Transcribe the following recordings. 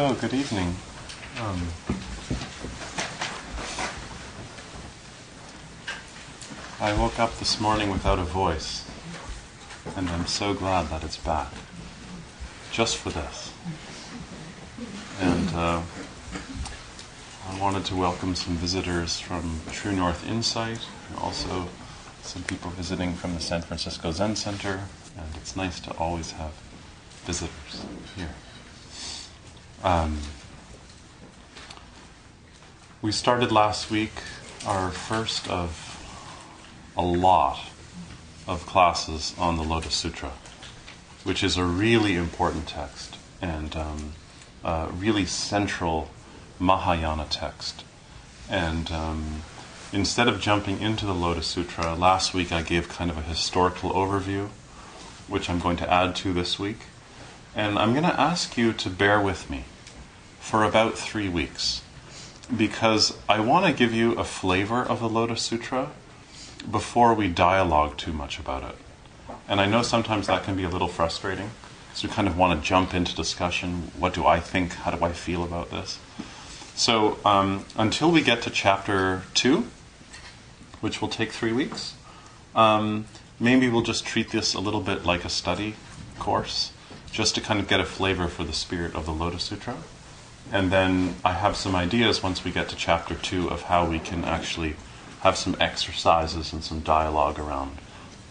So, good evening. Um, I woke up this morning without a voice, and I'm so glad that it's back. Just for this. And uh, I wanted to welcome some visitors from True North Insight, and also some people visiting from the San Francisco Zen Center, and it's nice to always have visitors here. Um, we started last week our first of a lot of classes on the Lotus Sutra, which is a really important text and um, a really central Mahayana text. And um, instead of jumping into the Lotus Sutra, last week I gave kind of a historical overview, which I'm going to add to this week. And I'm going to ask you to bear with me for about three weeks because I want to give you a flavor of the Lotus Sutra before we dialogue too much about it. And I know sometimes that can be a little frustrating. So we kind of want to jump into discussion. What do I think? How do I feel about this? So um, until we get to chapter two, which will take three weeks, um, maybe we'll just treat this a little bit like a study course just to kind of get a flavor for the spirit of the Lotus Sutra. And then I have some ideas once we get to chapter two of how we can actually have some exercises and some dialogue around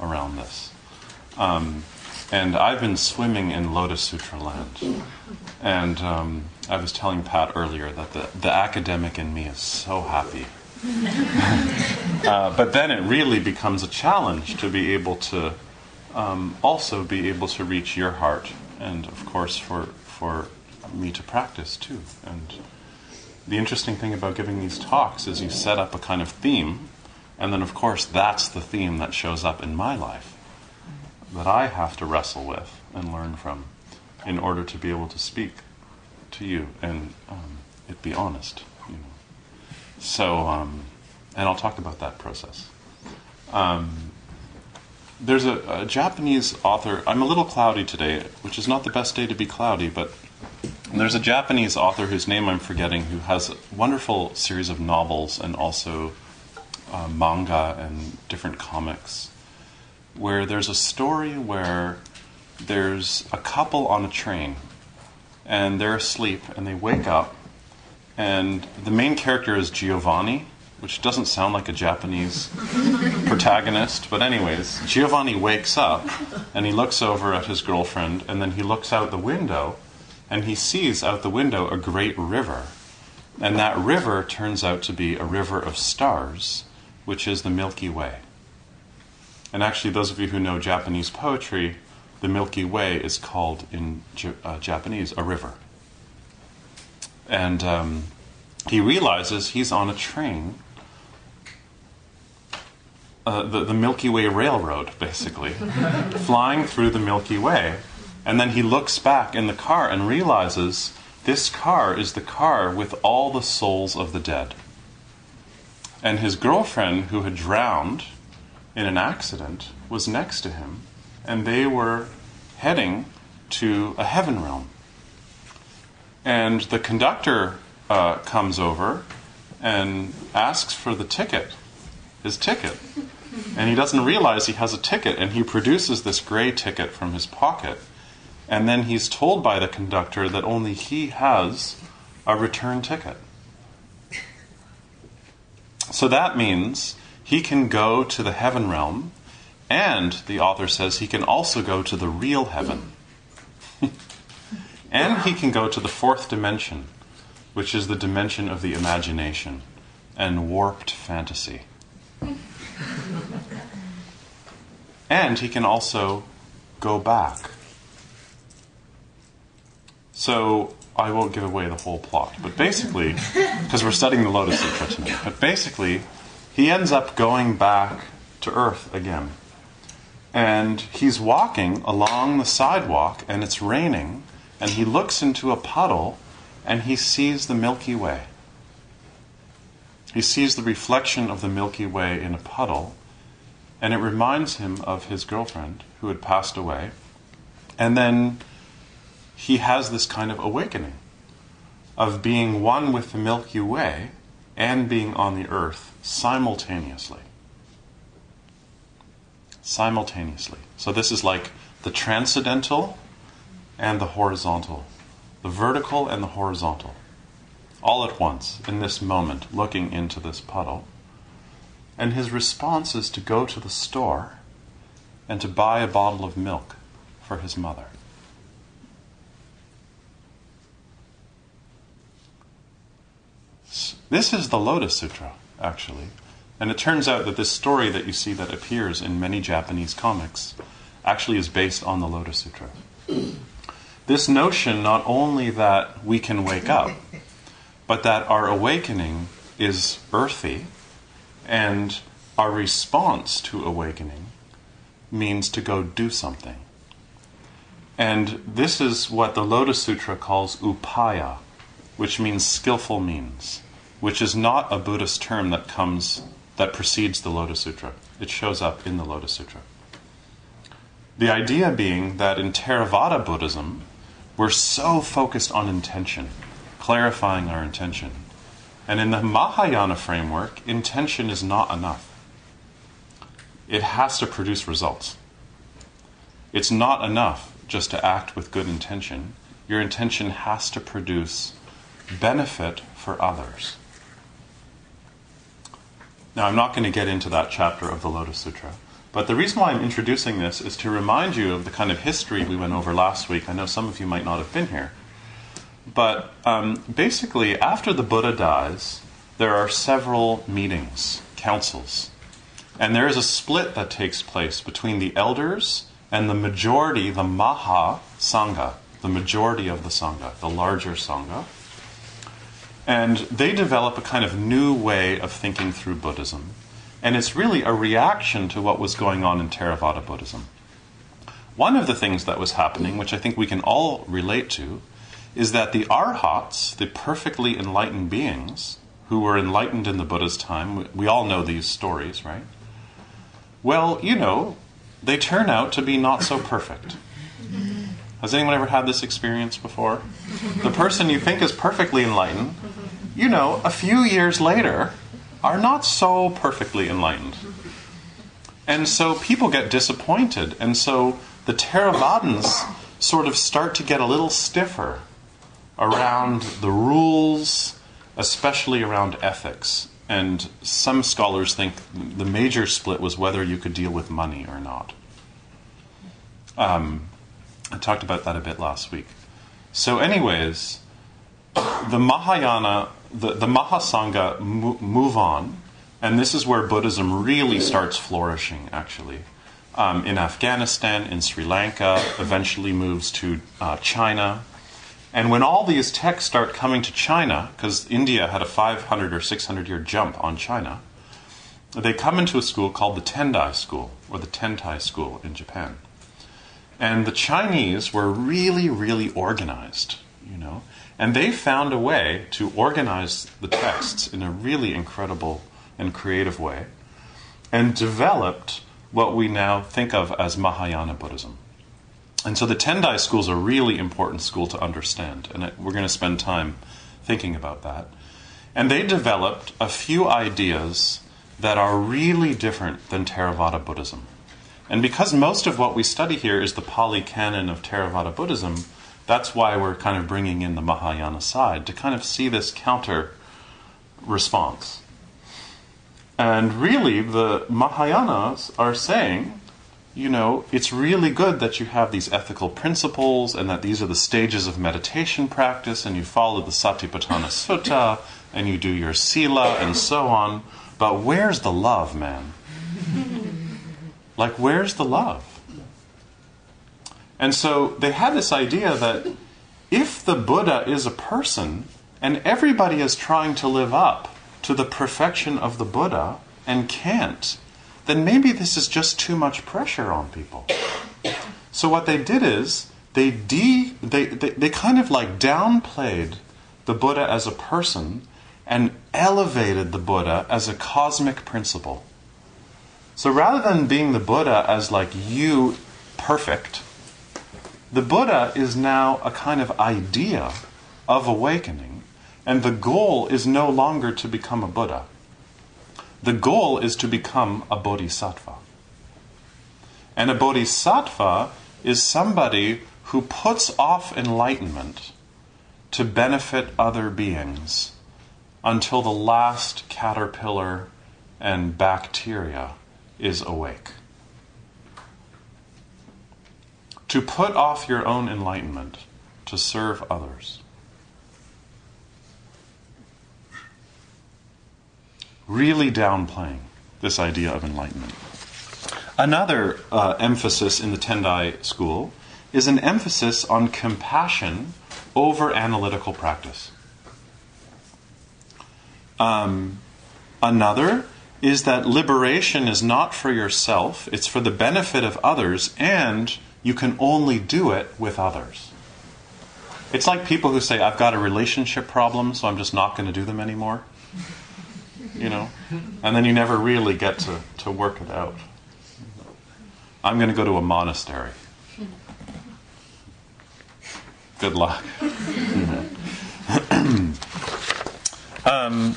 around this. Um, and I've been swimming in Lotus Sutra land. And um, I was telling Pat earlier that the, the academic in me is so happy. uh, but then it really becomes a challenge to be able to um, also be able to reach your heart and of course for for me to practice too. And the interesting thing about giving these talks is you set up a kind of theme, and then of course that's the theme that shows up in my life that I have to wrestle with and learn from in order to be able to speak to you and um, it be honest, you know. So, um, and I'll talk about that process. Um, there's a, a, Japanese author. I'm a little cloudy today, which is not the best day to be cloudy, but there's a Japanese author whose name I'm forgetting who has a wonderful series of novels and also uh, manga and different comics where there's a story where there's a couple on a train and they're asleep and they wake up and the main character is Giovanni which doesn't sound like a Japanese protagonist, but anyways, Giovanni wakes up and he looks over at his girlfriend and then he looks out the window and he sees out the window a great river. And that river turns out to be a river of stars, which is the Milky Way. And actually, those of you who know Japanese poetry, the Milky Way is called in uh, Japanese a river. And um, he realizes he's on a train uh, the, the Milky Way Railroad, basically, flying through the Milky Way. And then he looks back in the car and realizes this car is the car with all the souls of the dead. And his girlfriend, who had drowned in an accident, was next to him, and they were heading to a heaven realm. And the conductor uh, comes over and asks for the ticket his ticket. And he doesn't realize he has a ticket, and he produces this gray ticket from his pocket. And then he's told by the conductor that only he has a return ticket. So that means he can go to the heaven realm, and the author says he can also go to the real heaven. and he can go to the fourth dimension, which is the dimension of the imagination and warped fantasy. And he can also go back. So I won't give away the whole plot, but basically, because we're studying the Lotus Sutra tonight, but basically, he ends up going back to Earth again. And he's walking along the sidewalk, and it's raining, and he looks into a puddle, and he sees the Milky Way. He sees the reflection of the Milky Way in a puddle, and it reminds him of his girlfriend who had passed away. And then he has this kind of awakening of being one with the Milky Way and being on the earth simultaneously. Simultaneously. So, this is like the transcendental and the horizontal, the vertical and the horizontal all at once in this moment, looking into this puddle. And his response is to go to the store and to buy a bottle of milk for his mother. This is the Lotus Sutra, actually. And it turns out that this story that you see that appears in many Japanese comics actually is based on the Lotus Sutra. This notion not only that we can wake up, but that our awakening is earthy, and our response to awakening means to go do something. And this is what the Lotus Sutra calls upaya, which means skillful means, which is not a Buddhist term that comes that precedes the Lotus Sutra. It shows up in the Lotus Sutra. The idea being that in Theravada Buddhism, we're so focused on intention clarifying our intention. And in the Mahayana framework, intention is not enough. It has to produce results. It's not enough just to act with good intention. Your intention has to produce benefit for others. Now, I'm not going to get into that chapter of the Lotus Sutra, but the reason why I'm introducing this is to remind you of the kind of history we went over last week. I know some of you might not have been here. But um, basically, after the Buddha dies, there are several meetings, councils. And there is a split that takes place between the elders and the majority, the Maha Sangha, the majority of the Sangha, the larger Sangha. And they develop a kind of new way of thinking through Buddhism. And it's really a reaction to what was going on in Theravada Buddhism. One of the things that was happening, which I think we can all relate to, is that the arhats, the perfectly enlightened beings who were enlightened in the Buddha's time, we all know these stories, right? Well, you know, they turn out to be not so perfect. Has anyone ever had this experience before? The person you think is perfectly enlightened, you know, a few years later, are not so perfectly enlightened. And so people get disappointed. And so the Theravadins sort of start to get a little stiffer around the rules, especially around ethics. And some scholars think the major split was whether you could deal with money or not. Um, I talked about that a bit last week. So, anyways, the Mahayana, the, the Mahasangha move on, and this is where Buddhism really starts flourishing, actually. Um, in Afghanistan, in Sri Lanka, eventually moves to uh, China, and when all these texts start coming to China, because India had a 500 or 600 year jump on China, they come into a school called the Tendai School, or the Tentai School in Japan. And the Chinese were really, really organized, you know, and they found a way to organize the texts in a really incredible and creative way and developed what we now think of as Mahayana Buddhism. And so the Tendai school is a really important school to understand, and we're going to spend time thinking about that. And they developed a few ideas that are really different than Theravada Buddhism. And because most of what we study here is the Pali canon of Theravada Buddhism, that's why we're kind of bringing in the Mahayana side to kind of see this counter response. And really, the Mahayanas are saying, you know, it's really good that you have these ethical principles and that these are the stages of meditation practice and you follow the Satipatthana Sutta and you do your sila and so on. But where's the love, man? like, where's the love? And so they had this idea that if the Buddha is a person and everybody is trying to live up to the perfection of the Buddha and can't, then maybe this is just too much pressure on people. So what they did is they de they, they, they kind of like downplayed the Buddha as a person and elevated the Buddha as a cosmic principle. So rather than being the Buddha as like you perfect, the Buddha is now a kind of idea of awakening, and the goal is no longer to become a Buddha. The goal is to become a bodhisattva. And a bodhisattva is somebody who puts off enlightenment to benefit other beings until the last caterpillar and bacteria is awake. To put off your own enlightenment to serve others. Really downplaying this idea of enlightenment. Another uh, emphasis in the Tendai school is an emphasis on compassion over analytical practice. Um, another is that liberation is not for yourself, it's for the benefit of others, and you can only do it with others. It's like people who say, I've got a relationship problem, so I'm just not going to do them anymore. You know? And then you never really get to, to work it out. I'm going to go to a monastery. Good luck. um,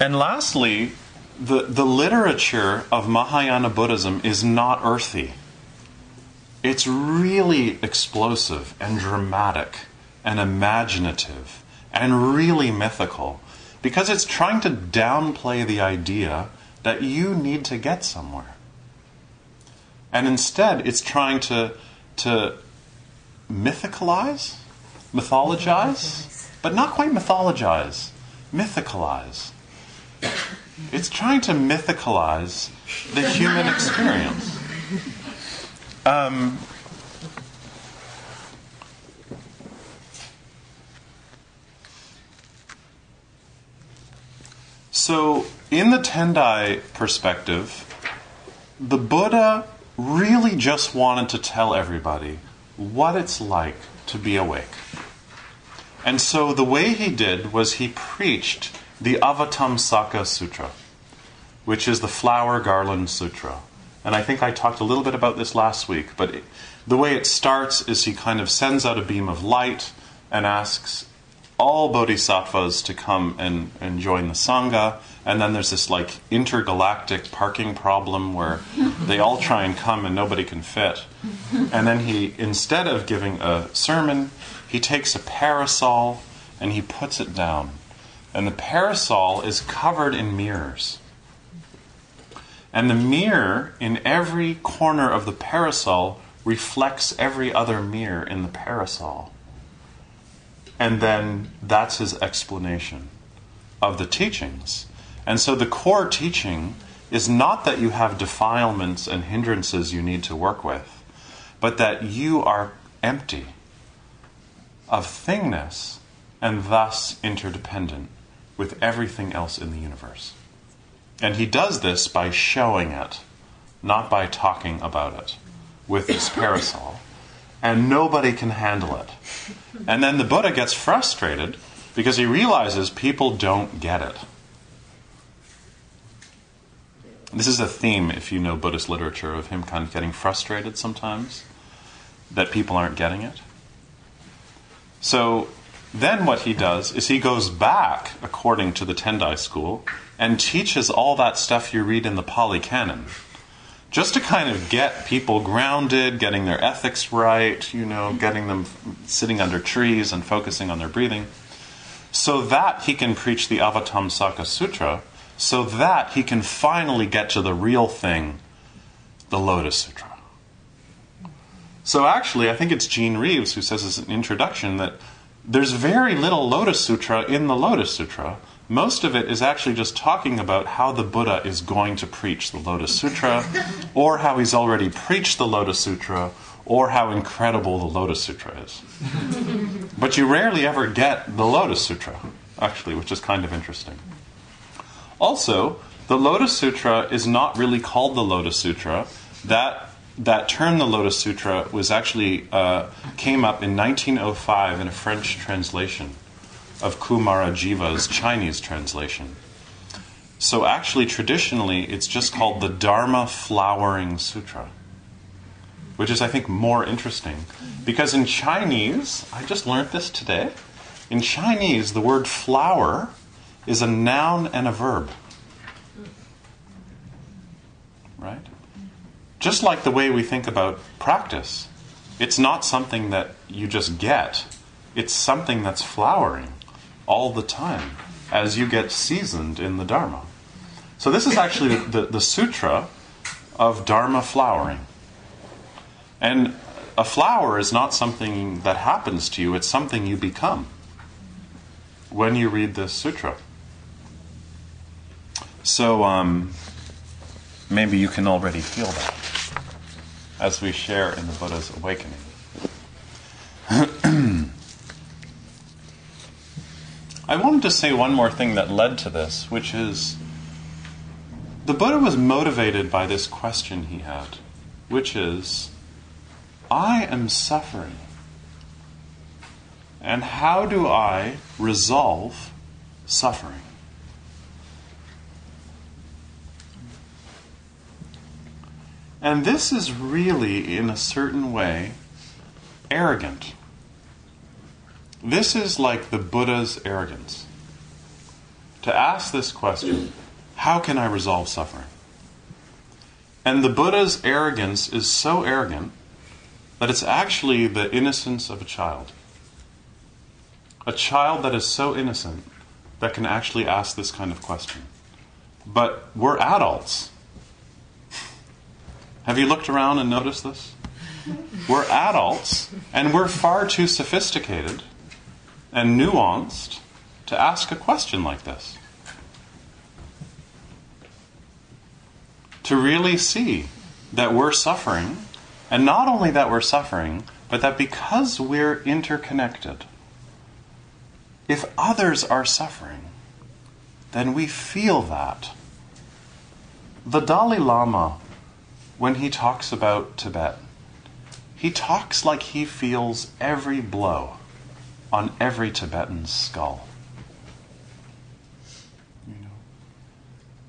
and lastly, the, the literature of Mahayana Buddhism is not earthy. It's really explosive and dramatic and imaginative and really mythical because it's trying to downplay the idea that you need to get somewhere. And instead, it's trying to, to mythicalize, mythologize, but not quite mythologize, mythicalize. It's trying to mythicalize the human experience. Um, so, in the Tendai perspective, the Buddha really just wanted to tell everybody what it's like to be awake. And so the way he did was he preached the Avatamsaka Sutra, which is the Flower Garland Sutra. And I think I talked a little bit about this last week, but it, the way it starts is he kind of sends out a beam of light and asks all bodhisattvas to come and, and join the Sangha. And then there's this like intergalactic parking problem where they all try and come and nobody can fit. And then he, instead of giving a sermon, he takes a parasol and he puts it down and the parasol is covered in mirrors. And the mirror in every corner of the parasol reflects every other mirror in the parasol. And then that's his explanation of the teachings. And so the core teaching is not that you have defilements and hindrances you need to work with, but that you are empty of thingness and thus interdependent with everything else in the universe. And he does this by showing it, not by talking about it, with his parasol. And nobody can handle it. And then the Buddha gets frustrated because he realizes people don't get it. This is a theme, if you know Buddhist literature, of him kind of getting frustrated sometimes that people aren't getting it. So then what he does is he goes back, according to the Tendai school, and teaches all that stuff you read in the Pali Canon. Just to kind of get people grounded, getting their ethics right, you know, getting them sitting under trees and focusing on their breathing, so that he can preach the Avatamsaka Sutra, so that he can finally get to the real thing, the Lotus Sutra. So actually, I think it's Gene Reeves who says as an introduction that there's very little Lotus Sutra in the Lotus Sutra. Most of it is actually just talking about how the Buddha is going to preach the Lotus Sutra, or how he's already preached the Lotus Sutra, or how incredible the Lotus Sutra is. but you rarely ever get the Lotus Sutra, actually, which is kind of interesting. Also, the Lotus Sutra is not really called the Lotus Sutra. That that term, the Lotus Sutra, was actually uh, came up in 1905 in a French translation of Kumarajiva's Chinese translation. So actually, traditionally, it's just called the Dharma Flowering Sutra, which is, I think, more interesting because in Chinese, I just learned this today. In Chinese, the word flower is a noun and a verb. Right? Just like the way we think about practice, it's not something that you just get, it's something that's flowering all the time as you get seasoned in the Dharma. So, this is actually the, the, sutra of Dharma flowering. And a flower is not something that happens to you, it's something you become when you read this sutra. So, um, maybe you can already feel that as we share in the Buddha's awakening. I wanted to say one more thing that led to this, which is the Buddha was motivated by this question he had, which is I am suffering. And how do I resolve suffering? And this is really, in a certain way, arrogant. This is like the Buddha's arrogance. To ask this question how can I resolve suffering? And the Buddha's arrogance is so arrogant that it's actually the innocence of a child. A child that is so innocent that can actually ask this kind of question. But we're adults. Have you looked around and noticed this? We're adults, and we're far too sophisticated and nuanced to ask a question like this. To really see that we're suffering, and not only that we're suffering, but that because we're interconnected, if others are suffering, then we feel that. The Dalai Lama when he talks about Tibet, he talks like he feels every blow on every Tibetan's skull. You know?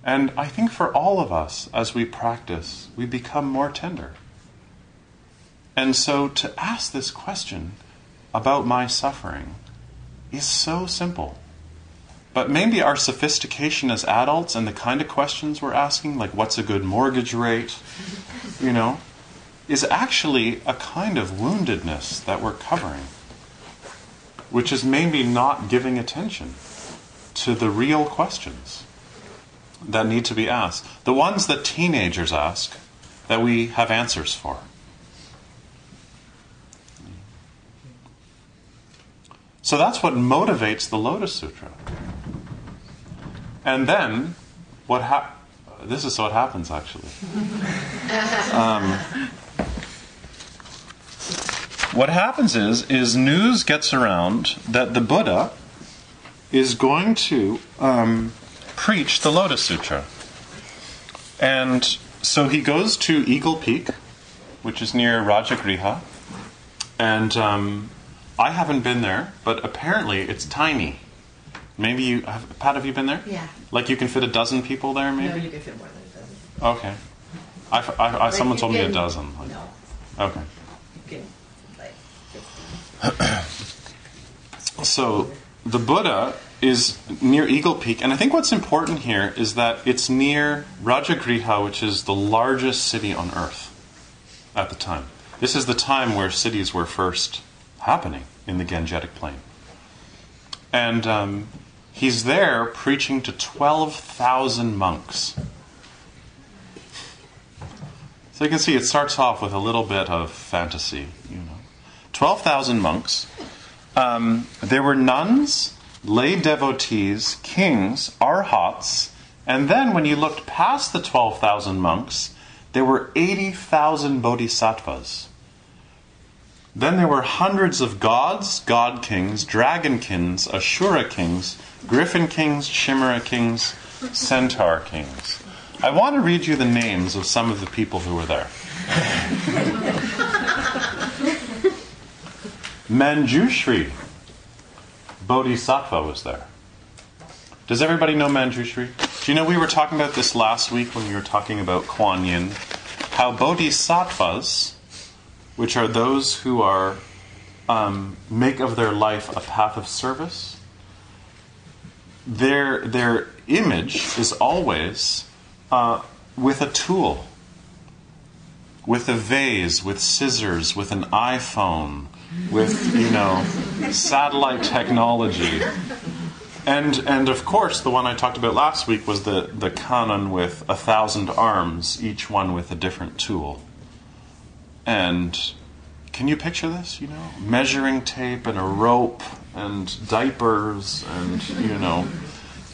And I think for all of us, as we practice, we become more tender. And so to ask this question about my suffering is so simple. But maybe our sophistication as adults and the kind of questions we're asking, like what's a good mortgage rate, you know, is actually a kind of woundedness that we're covering, which is maybe not giving attention to the real questions that need to be asked, the ones that teenagers ask that we have answers for. So that's what motivates the Lotus Sutra. And then, what hap- this is what happens actually. Um, what happens is is news gets around that the Buddha is going to um, preach the Lotus Sutra, and so he goes to Eagle Peak, which is near Rajagriha, and um, I haven't been there, but apparently it's tiny. Maybe you have, Pat. Have you been there? Yeah. Like you can fit a dozen people there, maybe. No, you can fit more than a dozen. Okay. I, I, I, someone told me a dozen. Like, No, Okay. you can like. 15. So the Buddha is near Eagle Peak, and I think what's important here is that it's near Rajagriha, which is the largest city on earth at the time. This is the time where cities were first happening in the Gangetic Plain. And um, he's there preaching to 12,000 monks. So you can see it starts off with a little bit of fantasy, you know. 12,000 monks. Um, there were nuns, lay devotees, kings, arhats, and then when you looked past the 12,000 monks, there were 80,000 bodhisattvas. Then there were hundreds of gods, god kings, dragon kings, Ashura kings, griffin kings, chimera kings, centaur kings. I want to read you the names of some of the people who were there. Manjushri, Bodhisattva was there. Does everybody know Manjushri? Do you know we were talking about this last week when we were talking about Kuan Yin? How bodhisattvas, which are those who are um, make of their life a path of service, their their image is always uh, with a tool, with a vase, with scissors, with an iPhone, with you know satellite technology. And, and of course, the one I talked about last week was the, the kannon with a thousand arms, each one with a different tool. And can you picture this? You know, measuring tape and a rope and diapers and you know.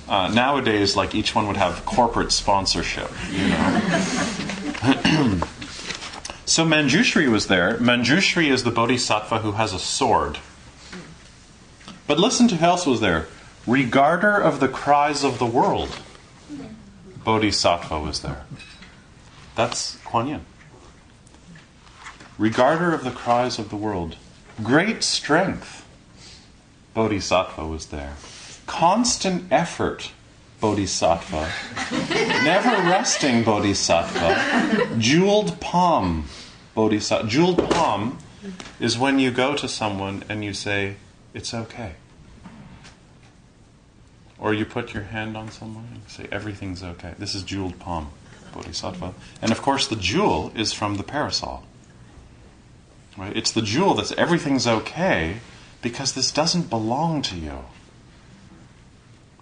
Uh, nowadays, like each one would have corporate sponsorship. You know. So Manjushri was there. Manjushri is the bodhisattva who has a sword. But listen to who else was there. Regarder of the cries of the world. Bodhisattva was there. That's Kuan Yin. Regarder of the cries of the world. Great strength. Bodhisattva was there. Constant effort. Bodhisattva. Never resting Bodhisattva. Jeweled palm. Bodhisattva. Jeweled palm is when you go to someone and you say, It's okay. Or you put your hand on someone and say, Everything's okay. This is jeweled palm, Bodhisattva. And of course, the jewel is from the parasol. Right? It's the jewel that's everything's okay because this doesn't belong to you.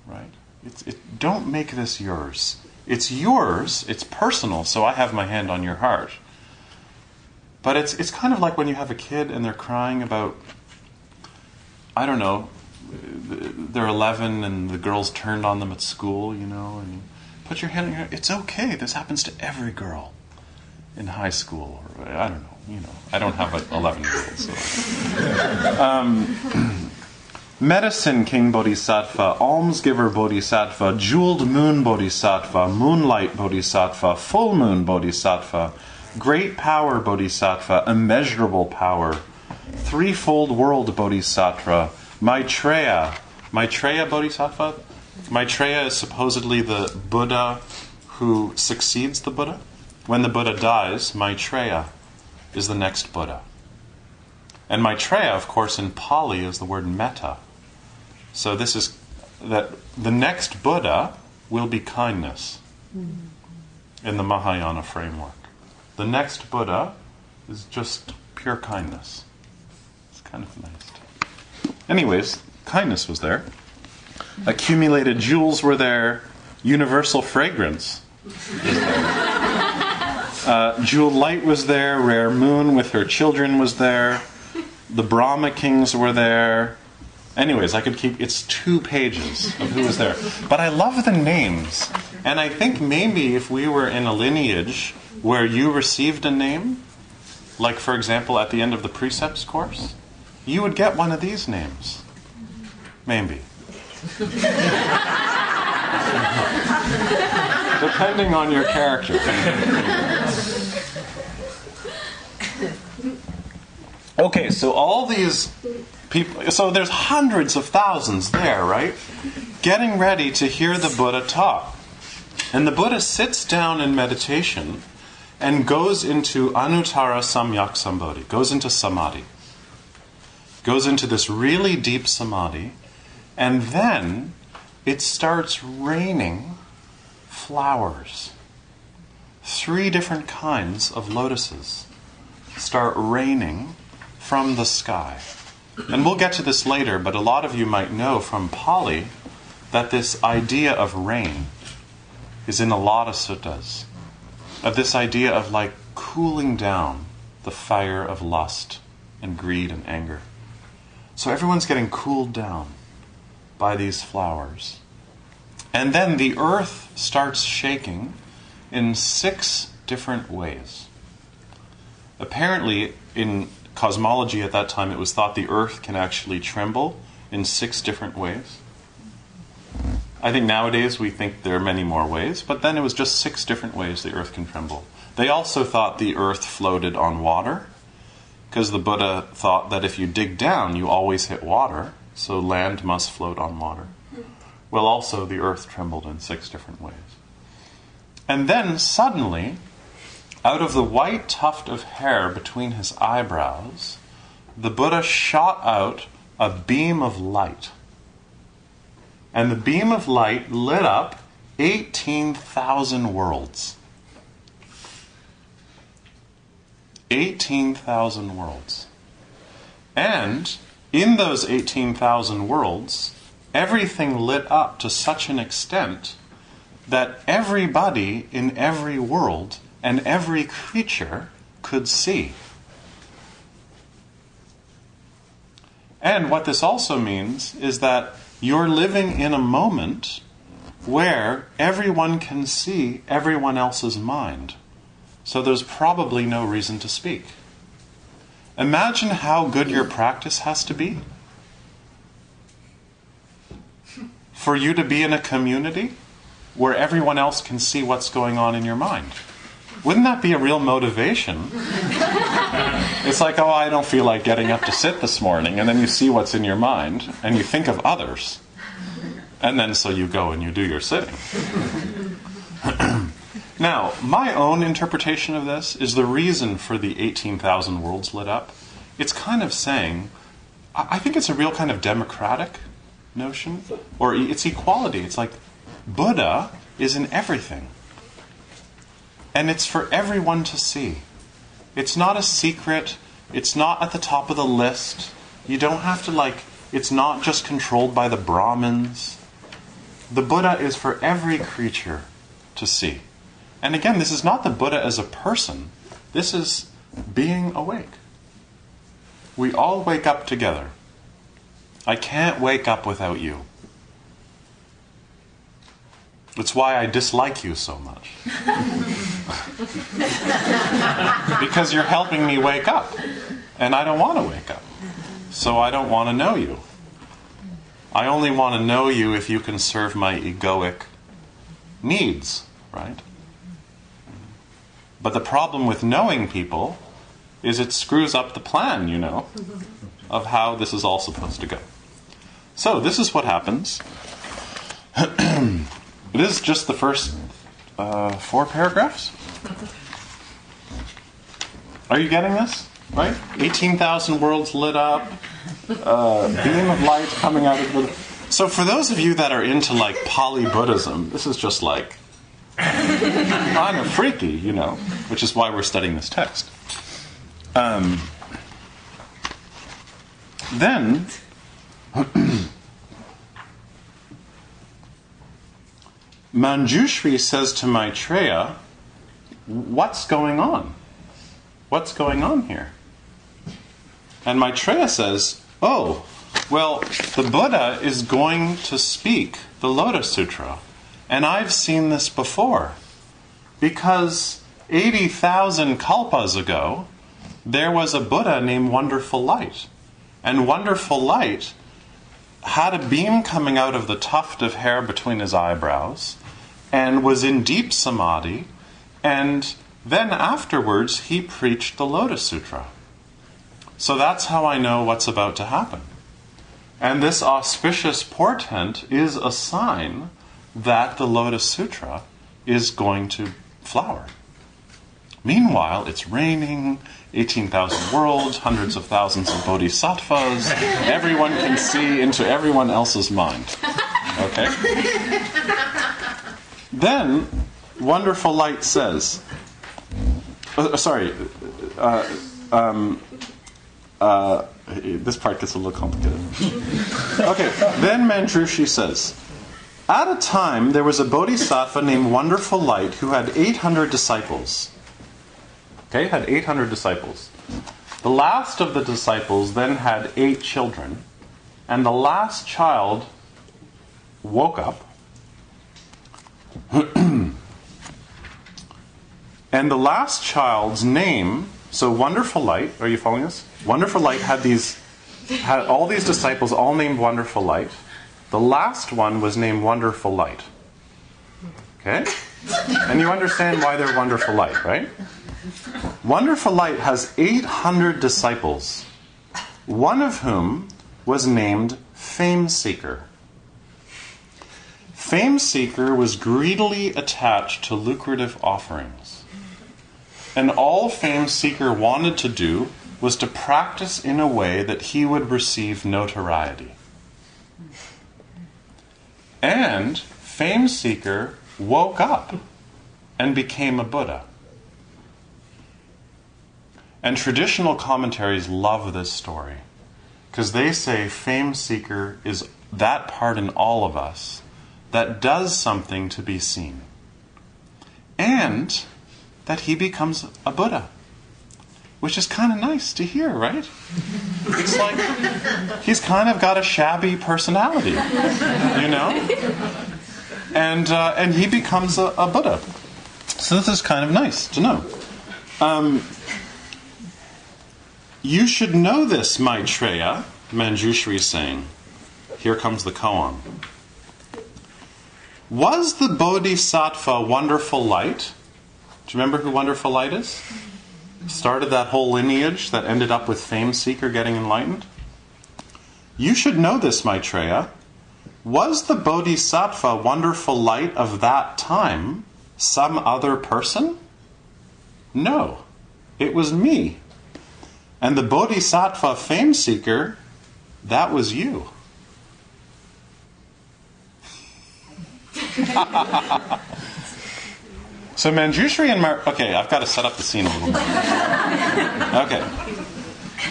Right? It's, it, don't make this yours. It's yours, it's personal, so I have my hand on your heart. But it's, it's kind of like when you have a kid and they're crying about, I don't know, they're 11 and the girls turned on them at school, you know, and you put your hand on your. It's okay. This happens to every girl in high school. Or, I don't know, you know. I don't have an 11 year old, so. Um, Medicine King Bodhisattva, Almsgiver Bodhisattva, Jeweled Moon Bodhisattva, Moonlight Bodhisattva, Full Moon Bodhisattva, Great Power Bodhisattva, Immeasurable Power, Threefold World Bodhisattva, Maitreya. Maitreya Bodhisattva? Maitreya is supposedly the Buddha who succeeds the Buddha. When the Buddha dies, Maitreya is the next Buddha. And Maitreya, of course, in Pali is the word metta. So this is that the next Buddha will be kindness in the Mahayana framework. The next Buddha is just pure kindness. It's kind of nice. Anyways, kindness was there. Accumulated jewels were there. Universal fragrance Uh, jeweled light was there. Rare moon with her children was there. The Brahma kings were there. Anyways, I could keep. It's two pages of who was there. But I love the names. And I think maybe if we were in a lineage where you received a name, like for example at the end of the precepts course, you would get one of these names. Maybe. Depending on your character. Okay, so all these people, so there's hundreds of thousands there, right? Getting ready to hear the Buddha talk. And the Buddha sits down in meditation and goes into Anuttara Samyak Sambodhi, goes into samadhi. goes into this really deep samadhi, and then it starts raining flowers. Three different kinds of lotuses start raining from the sky. And we'll get to this later, but a lot of you might know from Pali that this idea of rain is in a lot of suttas. Of this idea of like cooling down the fire of lust and greed and anger. So everyone's getting cooled down by these flowers. And then the earth starts shaking in six different ways. Apparently, in cosmology at that time, it was thought the earth can actually tremble in six different ways. I think nowadays we think there are many more ways, but then it was just six different ways the earth can tremble. They also thought the earth floated on water, because the Buddha thought that if you dig down, you always hit water, so land must float on water. Well, also the earth trembled in six different ways. And then suddenly, out of the white tuft of hair between his eyebrows, the Buddha shot out a beam of light. And the beam of light lit up 18,000 worlds. 18,000 worlds. And in those 18,000 worlds, everything lit up to such an extent that everybody in every world and every creature could see. And what this also means is that you're living in a moment where everyone can see everyone else's mind. So there's probably no reason to speak. Imagine how good your practice has to be for you to be in a community where everyone else can see what's going on in your mind. Wouldn't that be a real motivation? it's like, oh, I don't feel like getting up to sit this morning, and then you see what's in your mind, and you think of others. And then so you go and you do your sitting. now, my own interpretation of this is the reason for the 18,000 worlds lit up. It's kind of saying, I think it's a real kind of democratic notion, or it's equality. It's like Buddha is in everything. And it's for everyone to see. It's not a secret. It's not at the top of the list. You don't have to, like, it's not just controlled by the Brahmins. The Buddha is for every creature to see. And again, this is not the Buddha as a person, this is being awake. We all wake up together. I can't wake up without you. It's why I dislike you so much. because you're helping me wake up, and I don't want to wake up. So I don't want to know you. I only want to know you if you can serve my egoic needs, right? But the problem with knowing people is it screws up the plan, you know, of how this is all supposed to go. So, this is what happens. It is just the first uh, four paragraphs. Are you getting this? Right? 18,000 worlds lit up, uh, beam of light coming out of the. So, for those of you that are into like Pali Buddhism, this is just like kind of freaky, you know, which is why we're studying this text. Um, then Manjushri says to Maitreya, What's going on? What's going on here? And Maitreya says, Oh, well, the Buddha is going to speak the Lotus Sutra. And I've seen this before. Because 80,000 kalpas ago, there was a Buddha named Wonderful Light. And Wonderful Light had a beam coming out of the tuft of hair between his eyebrows and was in deep samadhi. And then afterwards, he preached the Lotus Sutra. So that's how I know what's about to happen. And this auspicious portent is a sign that the Lotus Sutra is going to flower. Meanwhile, it's raining, 18,000 worlds, hundreds of thousands of bodhisattvas. Everyone can see into everyone else's mind. Okay? Then, Wonderful Light says, uh, sorry, uh, um, uh, this part gets a little complicated. Okay, then Manjushri says, At a time there was a bodhisattva named Wonderful Light who had 800 disciples. Okay, had 800 disciples. The last of the disciples then had eight children, and the last child woke up. and the last child's name, so Wonderful Light, are you following us? Wonderful Light had these had all these disciples all named Wonderful Light. The last one was named Wonderful Light. Okay? And you understand why they're Wonderful Light, right? Wonderful Light has 800 disciples, one of whom was named Fame Seeker. Fame Seeker was greedily attached to lucrative offerings. And all Fame Seeker wanted to do was to practice in a way that he would receive notoriety. And Fame Seeker woke up and became a Buddha. And traditional commentaries love this story because they say fame seeker is that part in all of us that does something to be seen. And that he becomes a Buddha. Which is kind of nice to hear, right? It's like he's kind of got a shabby personality, you know? And, uh, and he becomes a, a, Buddha. So this is kind of nice to know. Um, you should know this, Maitreya, Manjushri is saying. Here comes the koan. Was the Bodhisattva wonderful light? Do you remember who wonderful light is? Started that whole lineage that ended up with Fame Seeker getting enlightened? You should know this, Maitreya. Was the Bodhisattva wonderful light of that time some other person? No, it was me. And the Bodhisattva fame seeker, that was you. So Manjushri and Mar. Okay, I've got to set up the scene a little bit. Okay.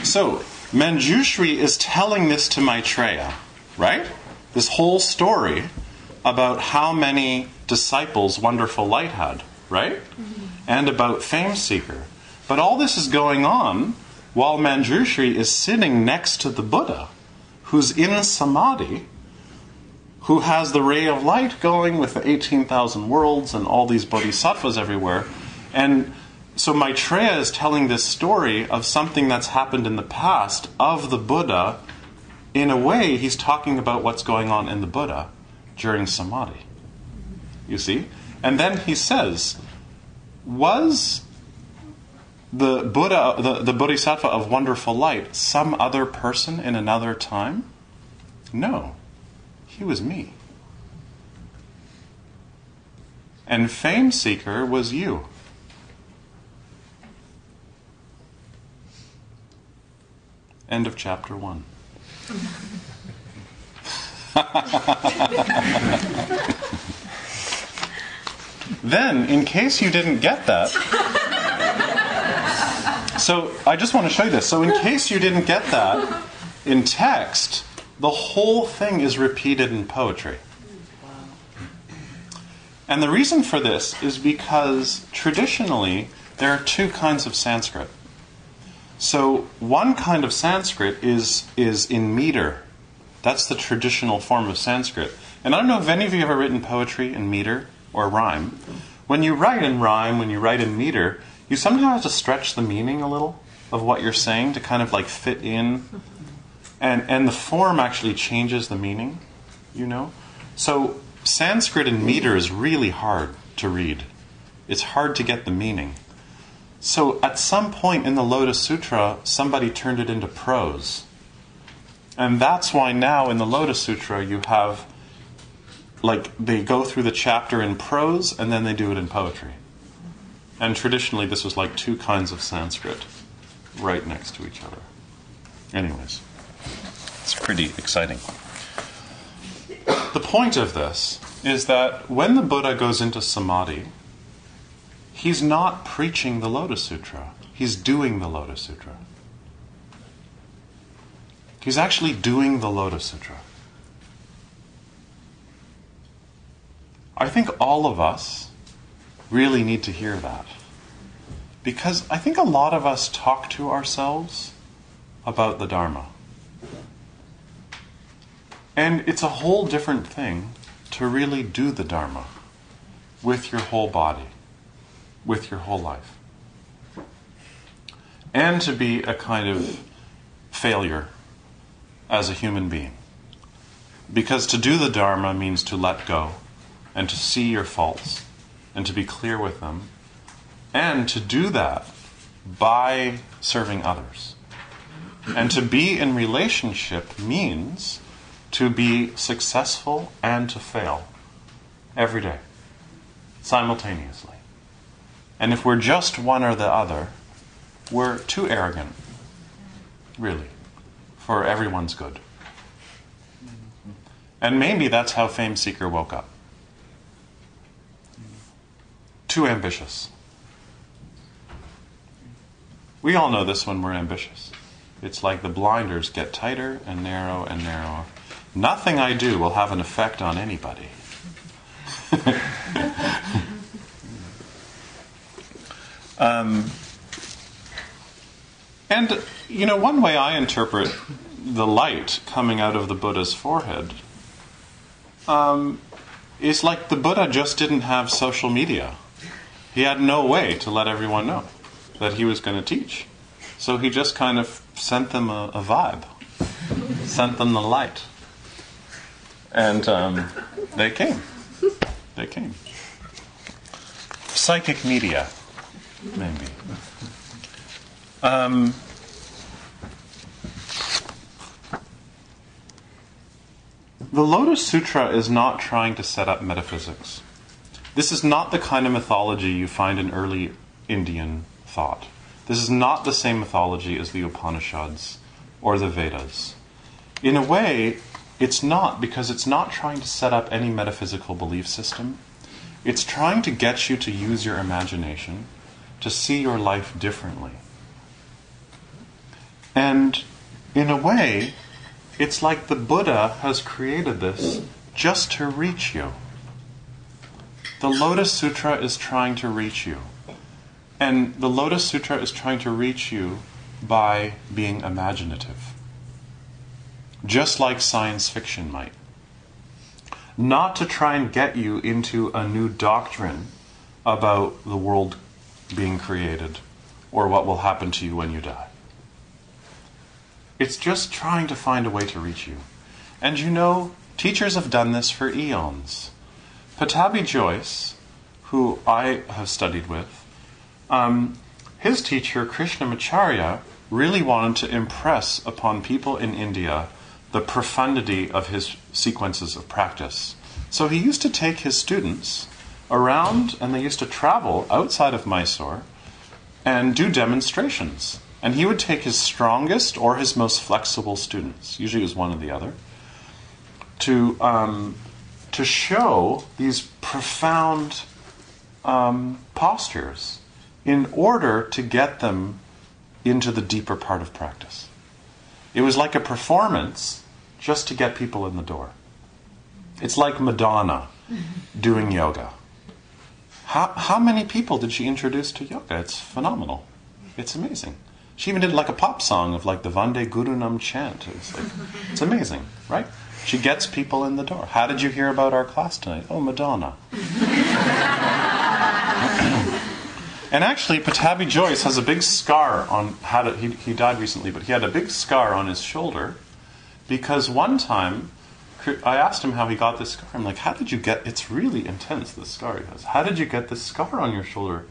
So Manjushri is telling this to Maitreya, right? This whole story about how many disciples Wonderful Light had, right? Mm-hmm. And about Fame Seeker. But all this is going on while Manjushri is sitting next to the Buddha, who's in samadhi, who has the ray of light going with the 18,000 worlds and all these bodhisattvas everywhere. And so Maitreya is telling this story of something that's happened in the past of the Buddha. In a way, he's talking about what's going on in the Buddha during samadhi. You see? And then he says, Was the Buddha, the, the Bodhisattva of wonderful light, some other person in another time? No, he was me. And fame seeker was you. End of chapter one. then, in case you didn't get that, so I just want to show you this. So, in case you didn't get that in text, the whole thing is repeated in poetry. And the reason for this is because traditionally there are two kinds of Sanskrit. So, one kind of Sanskrit is, is in meter. That's the traditional form of Sanskrit. And I don't know if any of you have ever written poetry in meter or rhyme. When you write in rhyme, when you write in meter, you sometimes have to stretch the meaning a little of what you're saying to kind of like fit in. And, and the form actually changes the meaning, you know? So Sanskrit in meter is really hard to read. It's hard to get the meaning. So at some point in the Lotus Sutra, somebody turned it into prose. And that's why now in the Lotus Sutra you have, like, they go through the chapter in prose and then they do it in poetry. And traditionally, this was like two kinds of Sanskrit right next to each other. Anyways, it's pretty exciting. The point of this is that when the Buddha goes into samadhi, he's not preaching the Lotus Sutra, he's doing the Lotus Sutra. He's actually doing the Lotus Sutra. I think all of us really need to hear that. Because I think a lot of us talk to ourselves about the Dharma. And it's a whole different thing to really do the Dharma with your whole body, with your whole life. And to be a kind of failure as a human being. Because to do the Dharma means to let go and to see your faults and to be clear with them, and to do that by serving others. And to be in relationship means to be successful and to fail every day, simultaneously. And if we're just one or the other, we're too arrogant, really, for everyone's good. And maybe that's how Fame Seeker woke up too ambitious. We all know this when we're ambitious. It's like the blinders get tighter and narrow and narrower. Nothing I do will have an effect on anybody. um, and, you know, one way I interpret the light coming out of the Buddha's forehead um, is like the Buddha just didn't have social media. He had no way to let everyone know that he was going to teach. So he just kind of sent them a, a vibe, sent them the light. And um, they came. They came. Psychic media, maybe. Um, the Lotus Sutra is not trying to set up metaphysics. This is not the kind of mythology you find in early Indian thought. This is not the same mythology as the Upanishads or the Vedas. In a way, it's not because it's not trying to set up any metaphysical belief system. It's trying to get you to use your imagination to see your life differently. And in a way, it's like the Buddha has created this just to reach you. The Lotus Sutra is trying to reach you. And the Lotus Sutra is trying to reach you by being imaginative, just like science fiction might. Not to try and get you into a new doctrine about the world being created or what will happen to you when you die. It's just trying to find a way to reach you. And you know, teachers have done this for eons. Pattabhi Jois, who I have studied with, um, his teacher, Krishnamacharya, really wanted to impress upon people in India the profundity of his sequences of practice. So he used to take his students around and they used to travel outside of Mysore and do demonstrations. And he would take his strongest or his most flexible students, usually it was one or the other, to um, to show these profound um, postures in order to get them into the deeper part of practice. It was like a performance just to get people in the door. It's like Madonna doing yoga. How, how many people did she introduce to yoga? It's phenomenal. It's amazing. She even did like a pop song of like the Vande Gurunam chant. It's, like, it's amazing, right? She gets people in the door. How did you hear about our class tonight? Oh, Madonna. and actually, Pattabhi Jois has a big scar on. Had a, he, he died recently, but he had a big scar on his shoulder because one time I asked him how he got this scar. I'm like, how did you get? It's really intense. This scar he has. How did you get this scar on your shoulder?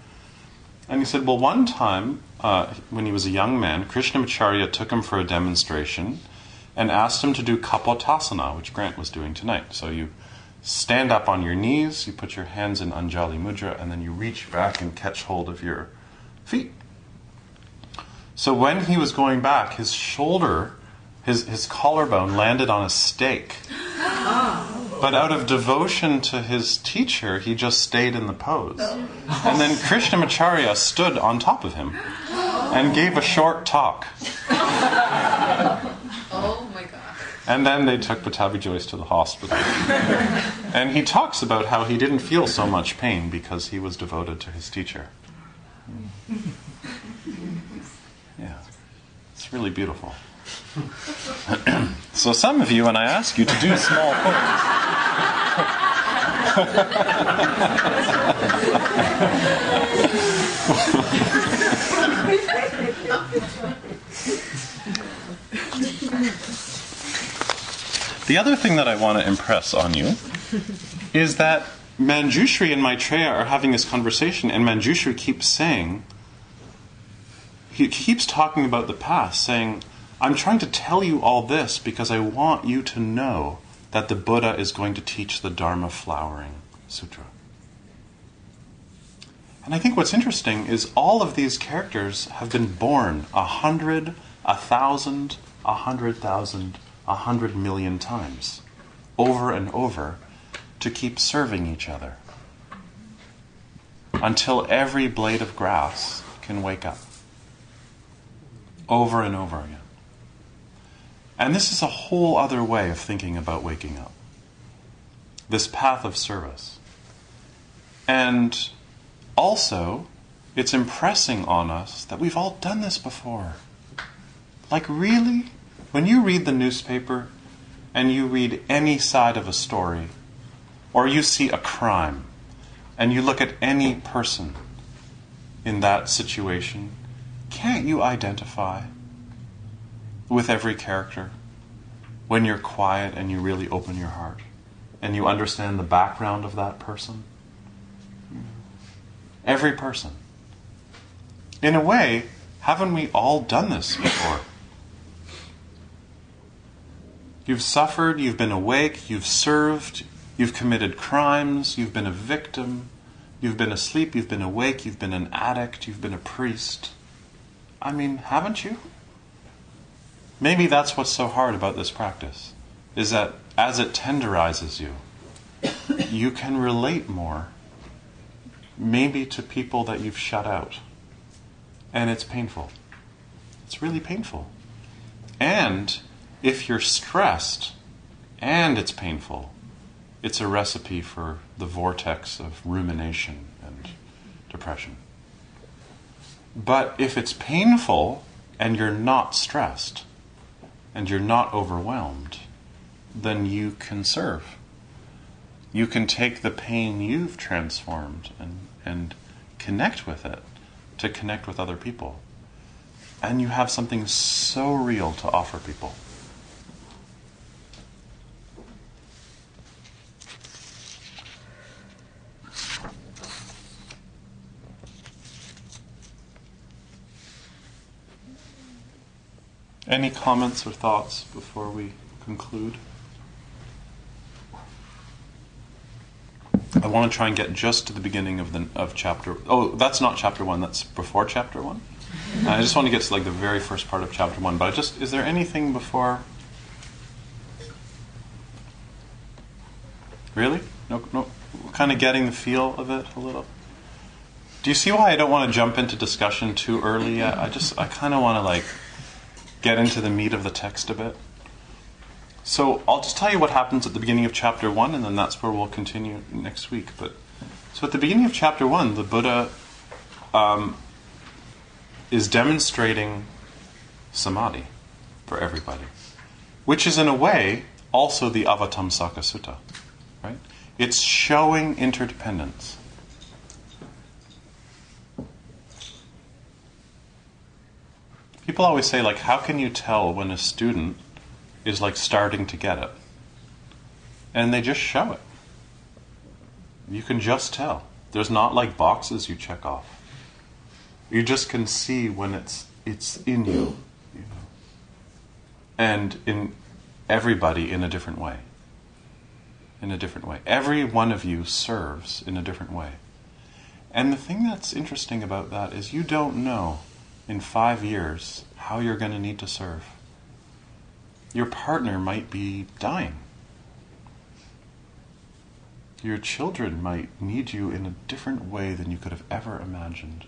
And he said, well, one time uh, when he was a young man, Krishnamacharya took him for a demonstration and asked him to do Kapotasana, which Grant was doing tonight. So you stand up on your knees, you put your hands in Anjali Mudra, and then you reach back and catch hold of your feet. So when he was going back, his shoulder, his, his collarbone landed on a stake. Oh. But out of devotion to his teacher, he just stayed in the pose. And then Krishnamacharya stood on top of him and gave a short talk. Oh my god. And then they took Pattabhi Jois to the hospital. and he talks about how he didn't feel so much pain because he was devoted to his teacher. Yeah. It's really beautiful. so some of you, when I ask you to do small things, the other thing that I want to impress on you is that Manjushri and Maitreya are having this conversation, and Manjushri keeps saying, he keeps talking about the past, saying, I'm trying to tell you all this because I want you to know that the Buddha is going to teach the Dharma Flowering Sutra. And I think what's interesting is all of these characters have been born a hundred, a thousand, a hundred thousand, a hundred million times, over and over, to keep serving each other until every blade of grass can wake up over and over again. And this is a whole other way of thinking about waking up. This path of service. And also, it's impressing on us that we've all done this before. Like, really? When you read the newspaper and you read any side of a story, or you see a crime, and you look at any person in that situation, can't you identify with every character when you're quiet and you really open your heart and you understand the background of that person? Every person. In a way, haven't we all done this before? You've suffered, you've been awake, you've served, you've committed crimes, you've been a victim, you've been asleep, you've been awake, you've been an addict, you've been a priest. I mean, haven't you? Maybe that's what's so hard about this practice, is that as it tenderizes you, you can relate more, maybe to people that you've shut out. And it's painful. It's really painful. And if you're stressed and it's painful, it's a recipe for the vortex of rumination and depression. But if it's painful and you're not stressed and you're not overwhelmed, then you can serve. You can take the pain you've transformed and, and connect with it to connect with other people. And you have something so real to offer people. Any comments or thoughts before we conclude? I want to try and get just to the beginning of the of chapter. Oh, that's not chapter one. That's before chapter one. I just want to get to like the very first part of chapter one. But I just is there anything before? Really? No, no. Kind of getting the feel of it a little. Do you see why I don't want to jump into discussion too early yet? I just I kind of want to like get into the meat of the text a bit. So I'll just tell you what happens at the beginning of chapter one, and then that's where we'll continue next week. But so at the beginning of chapter one, the Buddha um, is demonstrating samadhi for everybody, which is in a way also the Avatamsaka Sutta, right? It's showing interdependence. People always say, like, how can you tell when a student is like starting to get it? And they just show it. You can just tell. There's not like boxes you check off. You just can see when it's it's in you, you know. and in everybody in a different way. in a different way. Every one of you serves in a different way. And the thing that's interesting about that is you don't know in five years how you're going to need to serve. Your partner might be dying. Your children might need you in a different way than you could have ever imagined.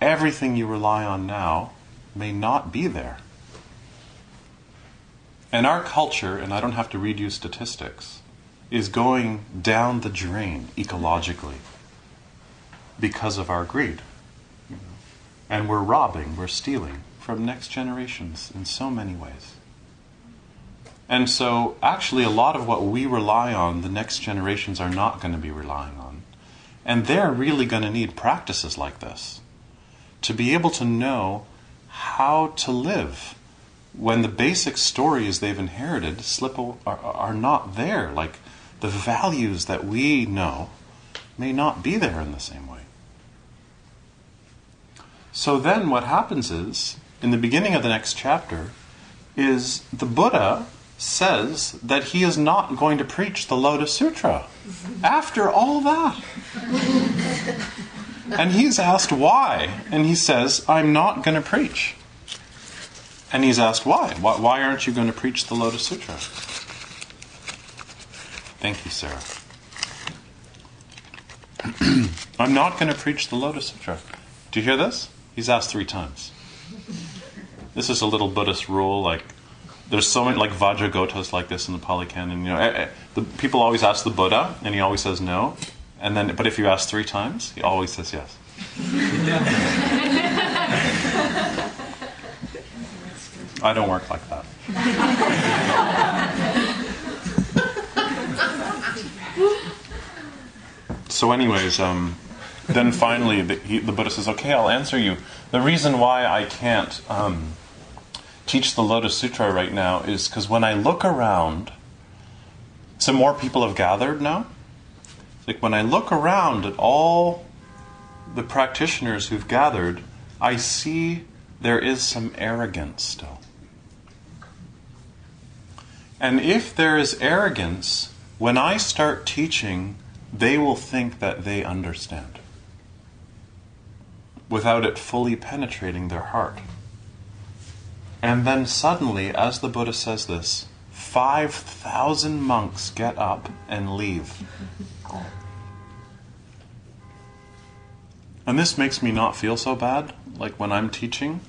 Everything you rely on now may not be there. And our culture, and I don't have to read you statistics, is going down the drain ecologically because of our greed. And we're robbing, we're stealing from next generations in so many ways. And so, actually, a lot of what we rely on, the next generations are not going to be relying on. And they're really going to need practices like this to be able to know how to live when the basic stories they've inherited slip are, are not there. Like the values that we know may not be there in the same way. So then what happens is, in the beginning of the next chapter, is the Buddha says that he is not going to preach the Lotus Sutra after all that. and he's asked why, and he says, I'm not going to preach. And he's asked why. why. Why aren't you going to preach the Lotus Sutra? Thank you, Sarah. I'm not going to preach the Lotus Sutra. Do you hear this? He's asked three times. This is a little Buddhist rule, like there's so many like Vajragotas like this in the Pali Canon. You know, eh, eh, the, people always ask the Buddha, and he always says no. And then, but if you ask three times, he always says yes. I don't work like that. so, anyways, um, then finally the, he, the, Buddha says, "Okay, I'll answer you. The reason why I can't." Um, teach the Lotus Sutra right now is because when I look around, some more people have gathered now. Like when I look around at all the practitioners who've gathered, I see there is some arrogance still. And if there is arrogance, when I start teaching, they will think that they understand without it fully penetrating their heart. And then suddenly, as the Buddha says this, 5,000 monks get up and leave. And this makes me not feel so bad, like when I'm teaching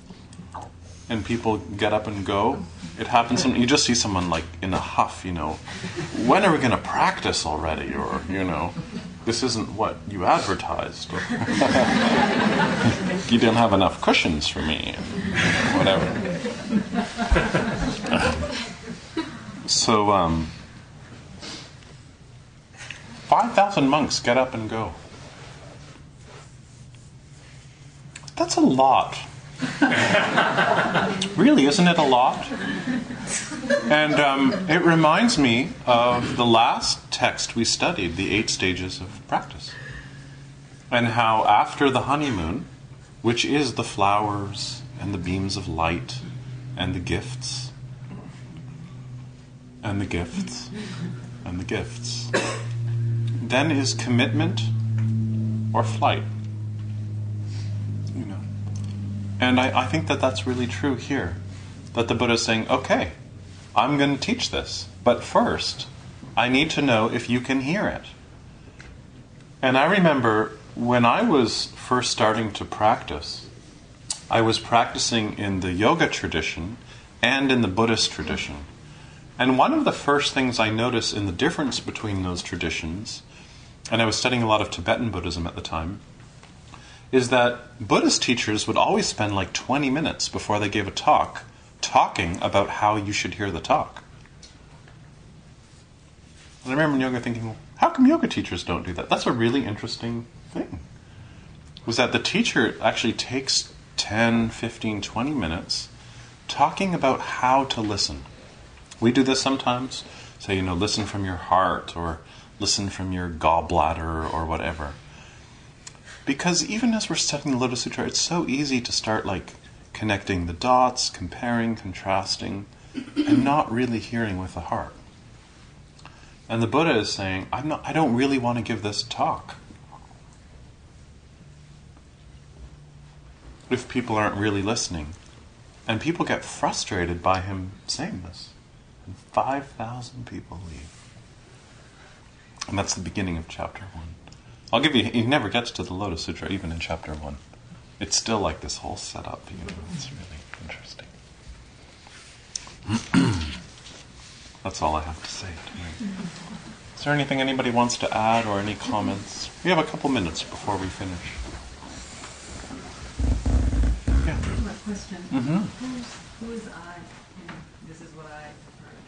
and people get up and go. It happens, you just see someone like in a huff, you know, when are we going to practice already? Or, you know, this isn't what you advertised. you didn't have enough cushions for me, whatever. so, um, 5,000 monks get up and go. That's a lot. really, isn't it a lot? And um, it reminds me of the last text we studied, the eight stages of practice. And how after the honeymoon, which is the flowers and the beams of light and the gifts, and the gifts, and the gifts, then is commitment or flight. You know, and I, I think that that's really true here. That the Buddha is saying, okay, I'm going to teach this, but first, I need to know if you can hear it. And I remember when I was first starting to practice, I was practicing in the yoga tradition and in the Buddhist tradition. And one of the first things I noticed in the difference between those traditions, and I was studying a lot of Tibetan Buddhism at the time, is that Buddhist teachers would always spend like 20 minutes before they gave a talk talking about how you should hear the talk. And I remember in yoga thinking, well, how come yoga teachers don't do that? That's a really interesting thing. Was that the teacher actually takes 10, 15, 20 minutes talking about how to listen. We do this sometimes. Say, you know, listen from your heart or listen from your gallbladder or whatever. Because even as we're studying the Lotus Sutra, it's so easy to start like connecting the dots, comparing, contrasting, and not really hearing with the heart. And the Buddha is saying, I'm not, I don't really want to give this talk. If people aren't really listening. And people get frustrated by him saying this. And 5,000 people leave. And that's the beginning of chapter 1. I'll give you, he never gets to the Lotus Sutra, even in chapter 1. It's still like this whole setup, you know, it's really interesting. That's all I have to say tonight. Is there anything anybody wants to add or any comments? We have a couple minutes before we finish. Yeah. My question. Mm-hmm. Who's, who is I? this is what I heard.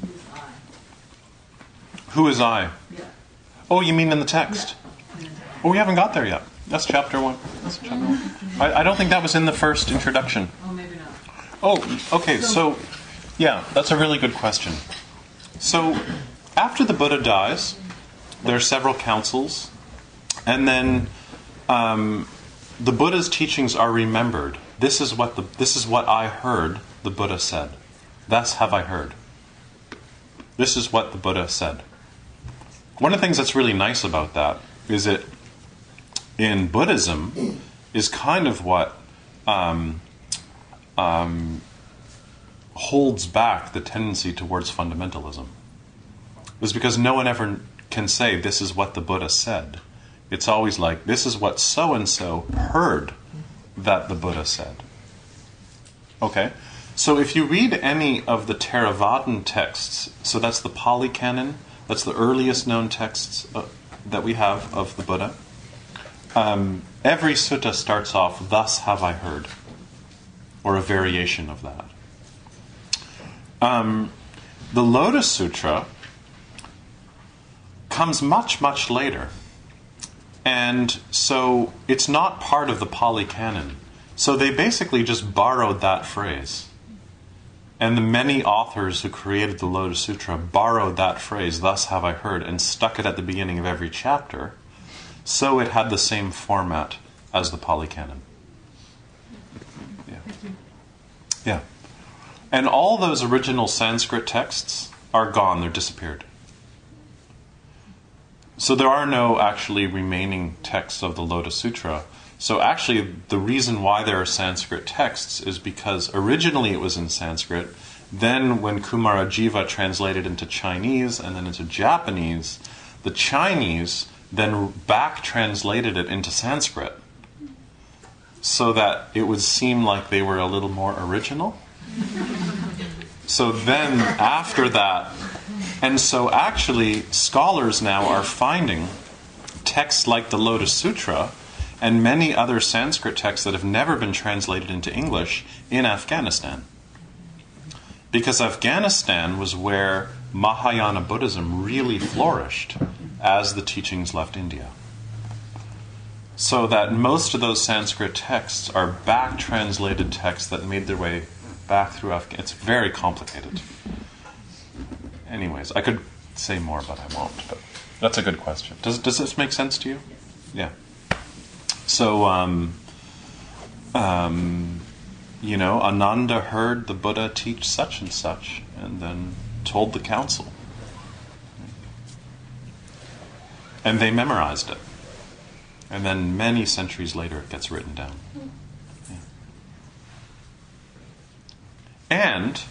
Who's I? Who is I? Oh, you mean in the text? Oh, we haven't got there yet. That's chapter one. That's chapter one. I, I don't think that was in the first introduction. Oh, maybe not. Oh, okay. So, yeah, that's a really good question. So, after the Buddha dies, there are several councils, and then um, the Buddha's teachings are remembered. This is what the this is what I heard. The Buddha said. Thus have I heard. This is what the Buddha said. One of the things that's really nice about that is it in Buddhism is kind of what um, um, holds back the tendency towards fundamentalism. Is because no one ever can say this is what the Buddha said. It's always like this is what so and so heard that the Buddha said. Okay? So if you read any of the Theravadan texts, so that's the Pali Canon, that's the earliest known texts uh, that we have of the Buddha. Um, every sutta starts off, Thus have I heard, or a variation of that. Um, the Lotus Sutra comes much, much later. And so it's not part of the Pali Canon. So they basically just borrowed that phrase. And the many authors who created the Lotus Sutra borrowed that phrase, thus have I heard, and stuck it at the beginning of every chapter, so it had the same format as the Pali Canon. Yeah. Yeah. And all those original Sanskrit texts are gone, they're disappeared. So there are no actually remaining texts of the Lotus Sutra. So actually, the reason why there are Sanskrit texts is because originally it was in Sanskrit. Then, when Kumarajiva translated into Chinese and then into Japanese, the Chinese then back translated it into Sanskrit so that it would seem like they were a little more original. So then, after that, and so actually, scholars now are finding texts like the Lotus Sutra and many other Sanskrit texts that have never been translated into English in Afghanistan. Because Afghanistan was where Mahayana Buddhism really flourished as the teachings left India. So that most of those Sanskrit texts are back translated texts that made their way back through Afghanistan. It's very complicated. Anyways, I could say more, but I won't. But that's a good question. Does, does this make sense to you? Yeah. So, um, um, you know, Ananda heard the Buddha teach such and such, and then told the council. And they memorized it. And then many centuries later, it gets written down. Yeah. And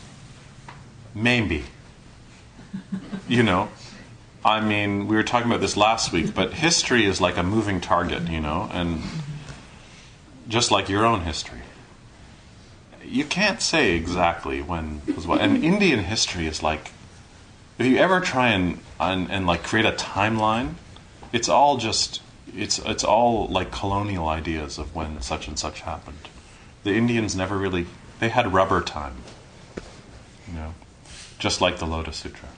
maybe, you know, I mean, we were talking about this last week, but history is like a moving target, you know, and just like your own history. You can't say exactly when was what. And Indian history is like, if you ever try and, and, and like create a timeline, it's all just it's it's all like colonial ideas of when such and such happened. The Indians never really they had rubber time, you know, just like the Lotus Sutra.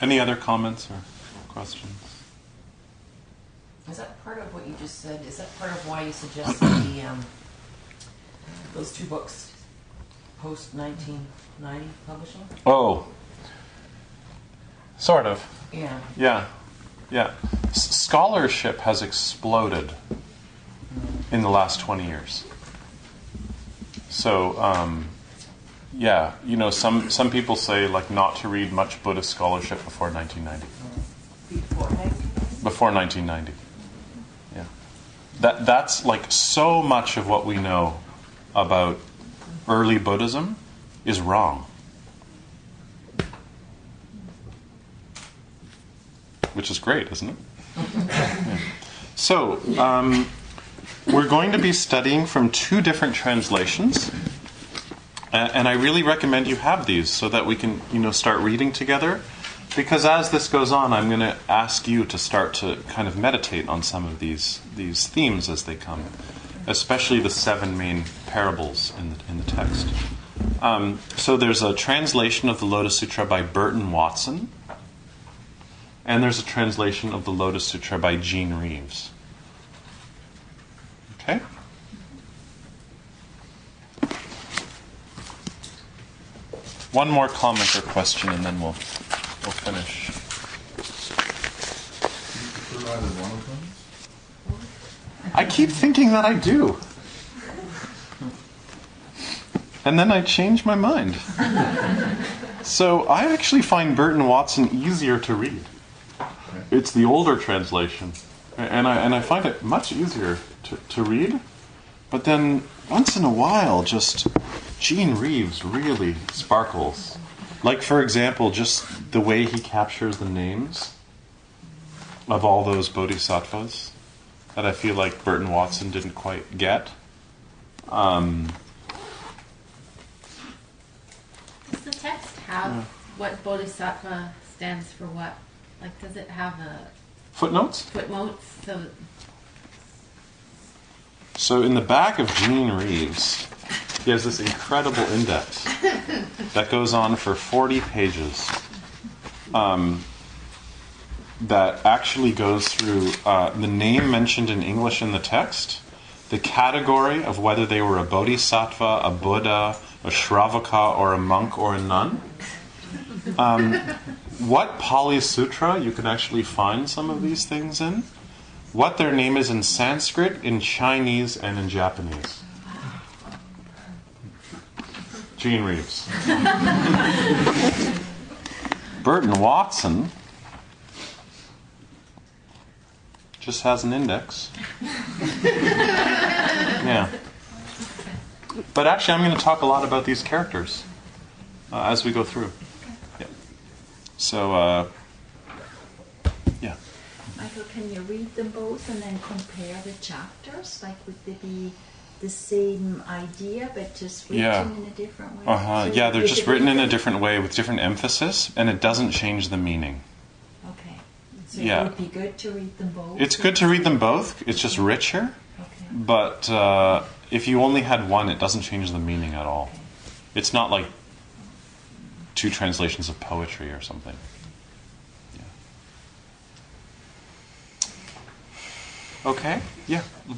Any other comments or questions? Is that part of what you just said? Is that part of why you suggested the um, those two books post 1990 publishing? Oh, sort of. Yeah. Yeah, yeah. S- scholarship has exploded in the last 20 years. So, um, yeah, you know, some some people say like not to read much Buddhist scholarship before 1990. Before 1990? Before 1990. Yeah. That that's like so much of what we know about early Buddhism is wrong. Which is great, isn't it? Yeah. So, um, we're going to be studying from two different translations. And I really recommend you have these so that we can, you know, start reading together. Because as this goes on, I'm going to ask you to start to kind of meditate on some of these these themes as they come, especially the seven main parables in the in the text. Um, so there's a translation of the Lotus Sutra by Burton Watson, and there's a translation of the Lotus Sutra by Gene Reeves. Okay. One more comment or question, and then we'll we'll finish. I keep thinking that I do. And then I change my mind. So I actually find Burton Watson easier to read. It's the older translation. And I, and I find it much easier to, to read. But then once in a while, just Gene Reeves really sparkles. Like, for example, just the way he captures the names of all those bodhisattvas that I feel like Burton Watson didn't quite get. Um, Does the text have what bodhisattva stands for what? Like, does it have a footnotes? footnotes? So So in the back of Gene Reeves, he has this incredible index that goes on for 40 pages. Um, that actually goes through uh, the name mentioned in English in the text, the category of whether they were a bodhisattva, a Buddha, a Shravaka, or a monk or a nun. Um, what Pali Sutra you can actually find some of these things in, what their name is in Sanskrit, in Chinese, and in Japanese. Gene Reeves. Burton Watson just has an index. yeah. But actually, I'm going to talk a lot about these characters uh, as we go through. Yeah. So, uh, yeah. Michael, can you read them both and then compare the chapters? Like, would they be the same idea but just written Yeah. in a different way? Uh huh. So Yeah, they're just written in a different way with different emphasis, and it doesn't change the meaning. Okay. So Yeah. it would be good to read them both. It's good to read them both. It's just richer. Okay. But uh, if you only had one, it doesn't change the meaning at all. It's not like two translations of poetry or something. Yeah. Okay. Yeah. Mhm.